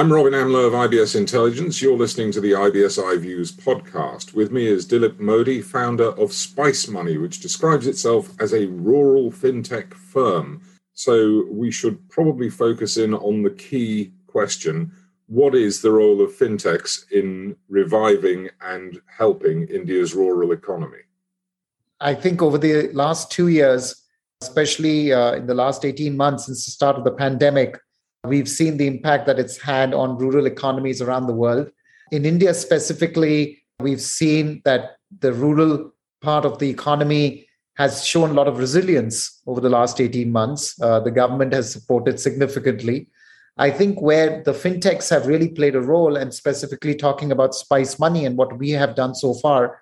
I'm Robin Amlôt of IBS Intelligence. You're listening to the IBS iViews podcast. With me is Dilip Modi, founder of Spice Money, which describes itself as a rural fintech firm. So we should probably focus in on the key question what is the role of fintechs in reviving and helping India's rural economy? I think over the last two years, especially uh, in the last 18 months since the start of the pandemic, we've seen the impact that it's had on rural economies around the world. In India specifically, we've seen that the rural part of the economy has shown a lot of resilience over the last 18 months. Uh, the government has supported significantly. I think where the fintechs have really played a role, and specifically talking about Spice Money and what we have done so far,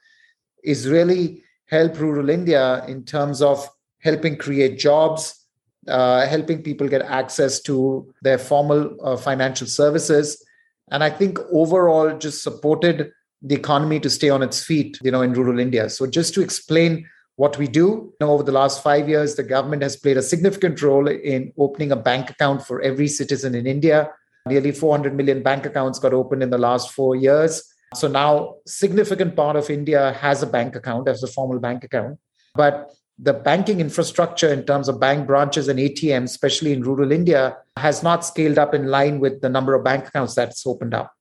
is really help rural India in terms of helping create jobs, uh, helping people get access to their formal uh, financial services, and I think overall just supported the economy to stay on its feet, you know, in rural India. So just to explain what we do. You know, over the last five years, the government has played a significant role in opening a bank account for every citizen in India. Nearly 400 million bank accounts got opened in the last four years. So now, significant part of India has a bank account as a formal bank account. But the banking infrastructure in terms of bank branches and ATMs, especially in rural India, has not scaled up in line with the number of bank accounts that's opened up.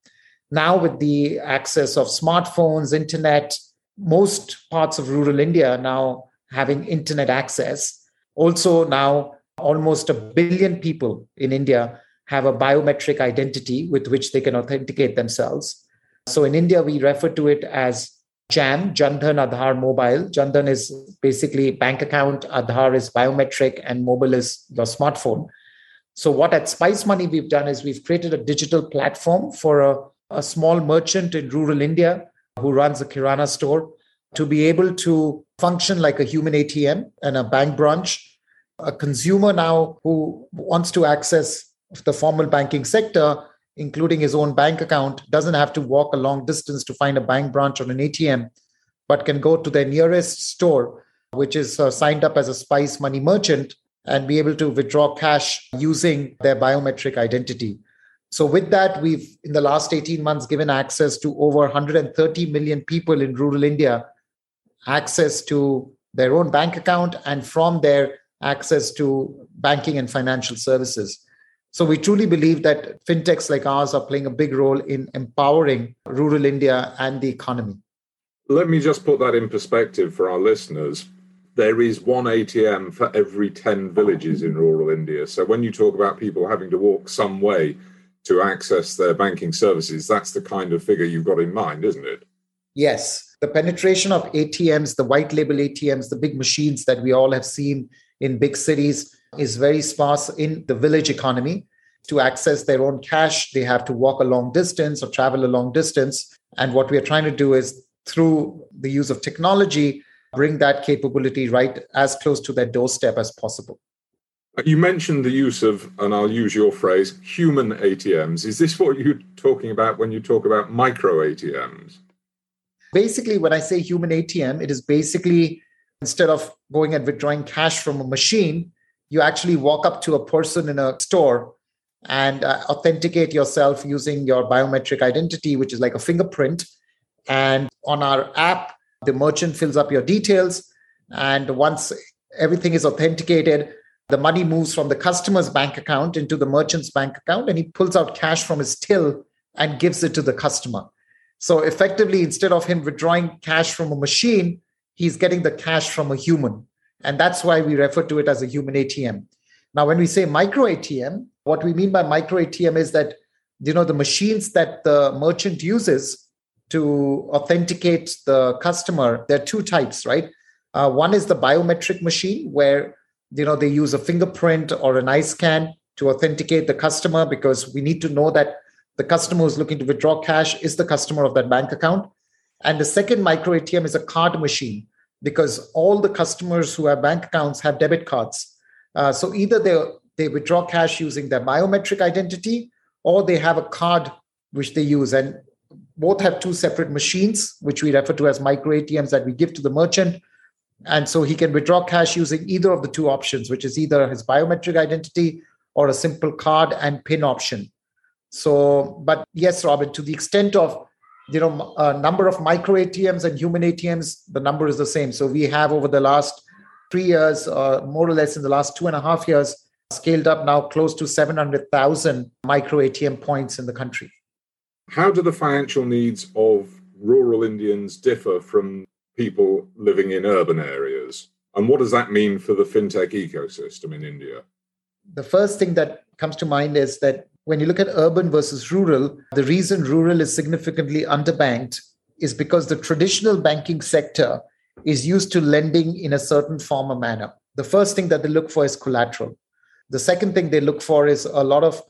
Now, with the access of smartphones, internet, most parts of rural India are now having internet access. Also, now almost a billion people in India have a biometric identity with which they can authenticate themselves. So in India, we refer to it as JAM, Jandhan Aadhaar Mobile. Jandhan is basically bank account, Aadhaar is biometric, and mobile is your smartphone. So what at Spice Money we've done is we've created a digital platform for a, a small merchant in rural India who runs a Kirana store to be able to function like a human ATM and a bank branch. A consumer now who wants to access the formal banking sector, including his own bank account, doesn't have to walk a long distance to find a bank branch or an ATM, but can go to their nearest store, which is uh, signed up as a Spice Money merchant, and be able to withdraw cash using their biometric identity. So, with that, we've in the last 18 months given access to over 130 million people in rural India access to their own bank account and from there, access to banking and financial services. So, we truly believe that fintechs like ours are playing a big role in empowering rural India and the economy. Let me just put that in perspective for our listeners. There is one ATM for every 10 villages in rural India. So, when you talk about people having to walk some way to access their banking services, that's the kind of figure you've got in mind, isn't it? Yes. The penetration of ATMs, the white label ATMs, the big machines that we all have seen in big cities is very sparse in the village economy. To access their own cash, they have to walk a long distance or travel a long distance. And what we are trying to do is through the use of technology, bring that capability right as close to their doorstep as possible. You mentioned the use of, and I'll use your phrase, human ATMs. Is this what you're talking about when you talk about micro ATMs? Basically, when I say human ATM, it is basically instead of going and withdrawing cash from a machine, you actually walk up to a person in a store and uh, authenticate yourself using your biometric identity, which is like a fingerprint. And on our app, the merchant fills up your details. And once everything is authenticated, the money moves from the customer's bank account into the merchant's bank account and he pulls out cash from his till and gives it to the customer so effectively instead of him withdrawing cash from a machine he's getting the cash from a human and that's why we refer to it as a human atm now when we say micro atm what we mean by micro atm is that you know the machines that the merchant uses to authenticate the customer there are two types right? Uh, one is the biometric machine where you know they use a fingerprint or an eye scan to authenticate the customer because we need to know that the customer who's looking to withdraw cash is the customer of that bank account. And the second micro atm is a card machine because all the customers who have bank accounts have debit cards. Uh, so either they they withdraw cash using their biometric identity or they have a card which they use. And both have two separate machines which we refer to as micro atms that we give to the merchant. And so he can withdraw cash using either of the two options, which is either his biometric identity or a simple card and PIN option. So, but yes, Robin, to the extent of you know a number of micro ATMs and human ATMs, the number is the same. So we have over the last three years, uh, more or less in the last two and a half years, scaled up now close to 700,000 micro ATM points in the country. How do the financial needs of rural Indians differ from people living in urban areas? And what does that mean for the fintech ecosystem in India? The first thing that comes to mind is that when you look at urban versus rural, the reason rural is significantly underbanked is because the traditional banking sector is used to lending in a certain form or manner. The first thing that they look for is collateral. The second thing they look for is a lot of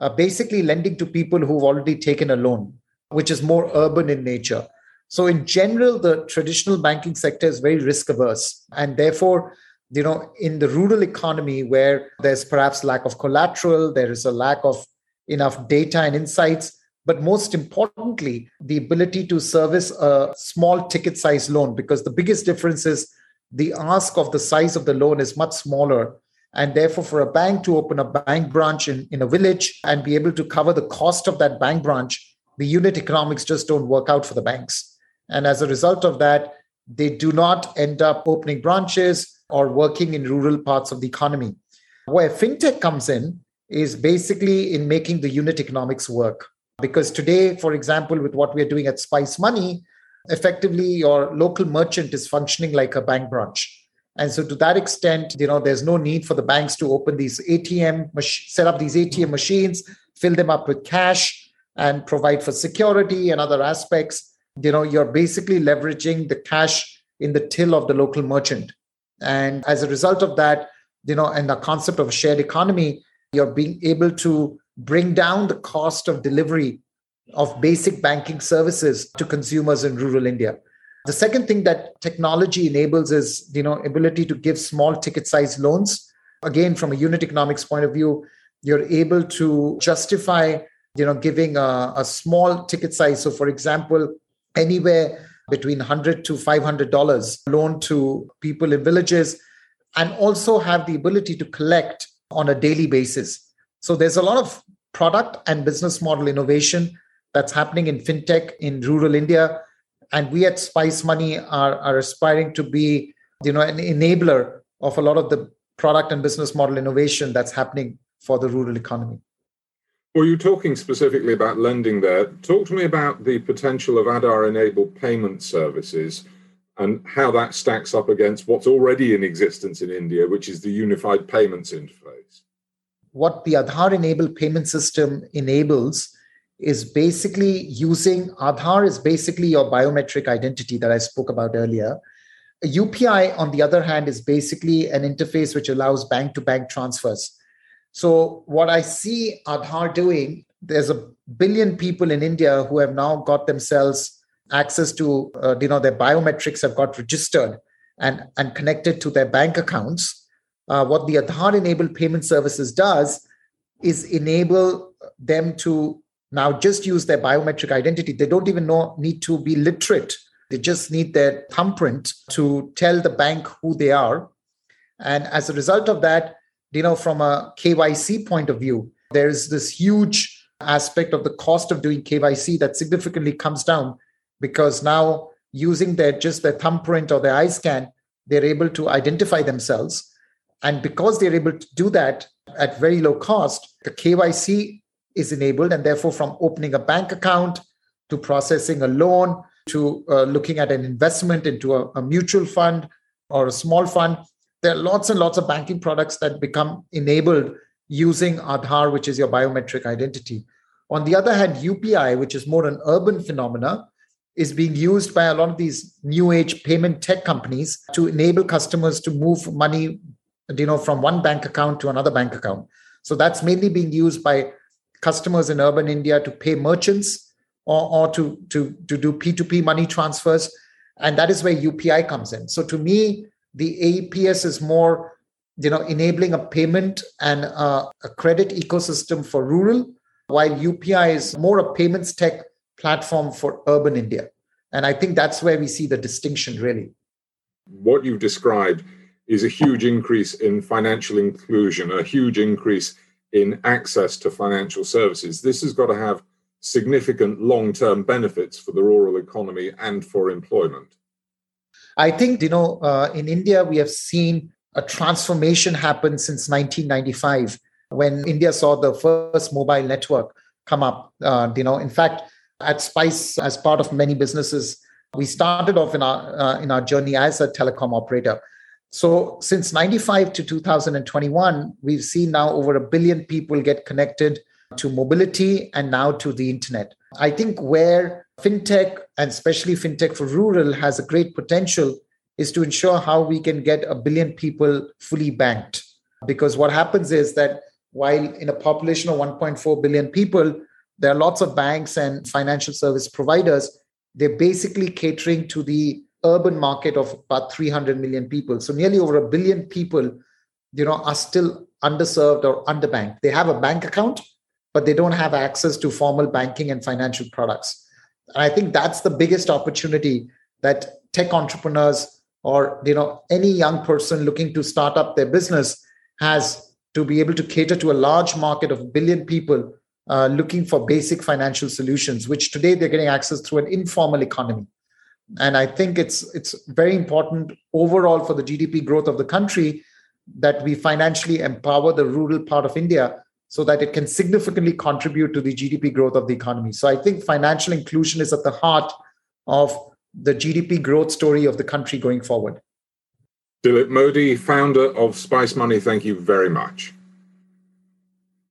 uh, basically lending to people who've already taken a loan, which is more urban in nature. So, in general, the traditional banking sector is very risk averse. And therefore, you know, in the rural economy where there's perhaps lack of collateral, there is a lack of enough data and insights, but most importantly, the ability to service a small ticket size loan, because the biggest difference is the ask of the size of the loan is much smaller. And therefore, for a bank to open a bank branch in, in a village and be able to cover the cost of that bank branch, the unit economics just don't work out for the banks. And as a result of that, they do not end up opening branches or working in rural parts of the economy. Where fintech comes in is basically in making the unit economics work. Because today, for example, with what we are doing at Spice Money, effectively your local merchant is functioning like a bank branch. And so to that extent, you know, there's no need for the banks to open these ATM, set up these ATM machines, fill them up with cash and provide for security and other aspects you know you're basically leveraging the cash in the till of the local merchant and as a result of that you know and the concept of a shared economy you're being able to bring down the cost of delivery of basic banking services to consumers in rural india. The second thing that technology enables is you know ability to give small ticket size loans. Again from a unit economics point of view you're able to justify you know giving a, a small ticket size. So for example anywhere between 100 to 500 dollars loan to people in villages and also have the ability to collect on a daily basis. So there's a lot of product and business model innovation that's happening in fintech in rural india. And we at spice money are, are aspiring to be you know an enabler of a lot of the product and business model innovation that's happening for the rural economy. Well, you're talking specifically about lending there. Talk to me about the potential of Aadhaar enabled payment services and how that stacks up against what's already in existence in India, which is the unified payments interface. What the Aadhaar enabled payment system enables is basically using Aadhaar is basically your biometric identity that I spoke about earlier. A UPI, on the other hand, is basically an interface which allows bank to bank transfers. So what I see Aadhaar doing, there's a billion people in India who have now got themselves access to, uh, you know, their biometrics have got registered and, and connected to their bank accounts. Uh, what the Aadhaar enabled payment services does is enable them to now just use their biometric identity. They don't even know, need to be literate. They just need their thumbprint to tell the bank who they are. And as a result of that, you know, from a KYC point of view, there's this huge aspect of the cost of doing KYC that significantly comes down because now using their just their thumbprint or their eye scan, they're able to identify themselves. And because they're able to do that at very low cost, the KYC is enabled. And therefore, from opening a bank account to processing a loan to uh, looking at an investment into a, a mutual fund or a small fund, there are lots and lots of banking products that become enabled using Aadhaar, which is your biometric identity. On the other hand, UPI, which is more an urban phenomena, is being used by a lot of these new age payment tech companies to enable customers to move money you know from one bank account to another bank account. So that's mainly being used by customers in urban india to pay merchants or, or to, to, to do p2p money transfers. And that is where upi comes in. So to me the AEPS is more, you know, enabling a payment and a, a credit ecosystem for rural, while UPI is more a payments tech platform for urban India. And I think that's where we see the distinction really. What you've described is a huge increase in financial inclusion, a huge increase in access to financial services. This has got to have significant long term benefits for the rural economy and for employment. I think, you know, uh, in India, we have seen a transformation happen since 1995 when India saw the first mobile network come up. Uh, you know, in fact, at Spice, as part of many businesses, we started off in our uh, in our journey as a telecom operator. So since 95 to 2021, we've seen now over a billion people get connected to mobility and now to the internet. I think where fintech and especially fintech for rural has a great potential is to ensure how we can get a billion people fully banked. Because what happens is that while in a population of 1.4 billion people, there are lots of banks and financial service providers, they're basically catering to the urban market of about 300 million people. So nearly over a billion people, you know, are still underserved or underbanked. They have a bank account, but they don't have access to formal banking and financial products. And I think that's the biggest opportunity that tech entrepreneurs or you know any young person looking to start up their business has to be able to cater to a large market of a billion people uh, looking for basic financial solutions, which today they're getting access through an informal economy. And i think it's it's very important overall for the gdp growth of the country that we financially empower the rural part of india so that it can significantly contribute to the gdp growth of the economy. So i think financial inclusion is at the heart of the gdp growth story of the country going forward. Dilip modi founder of spice money thank you very much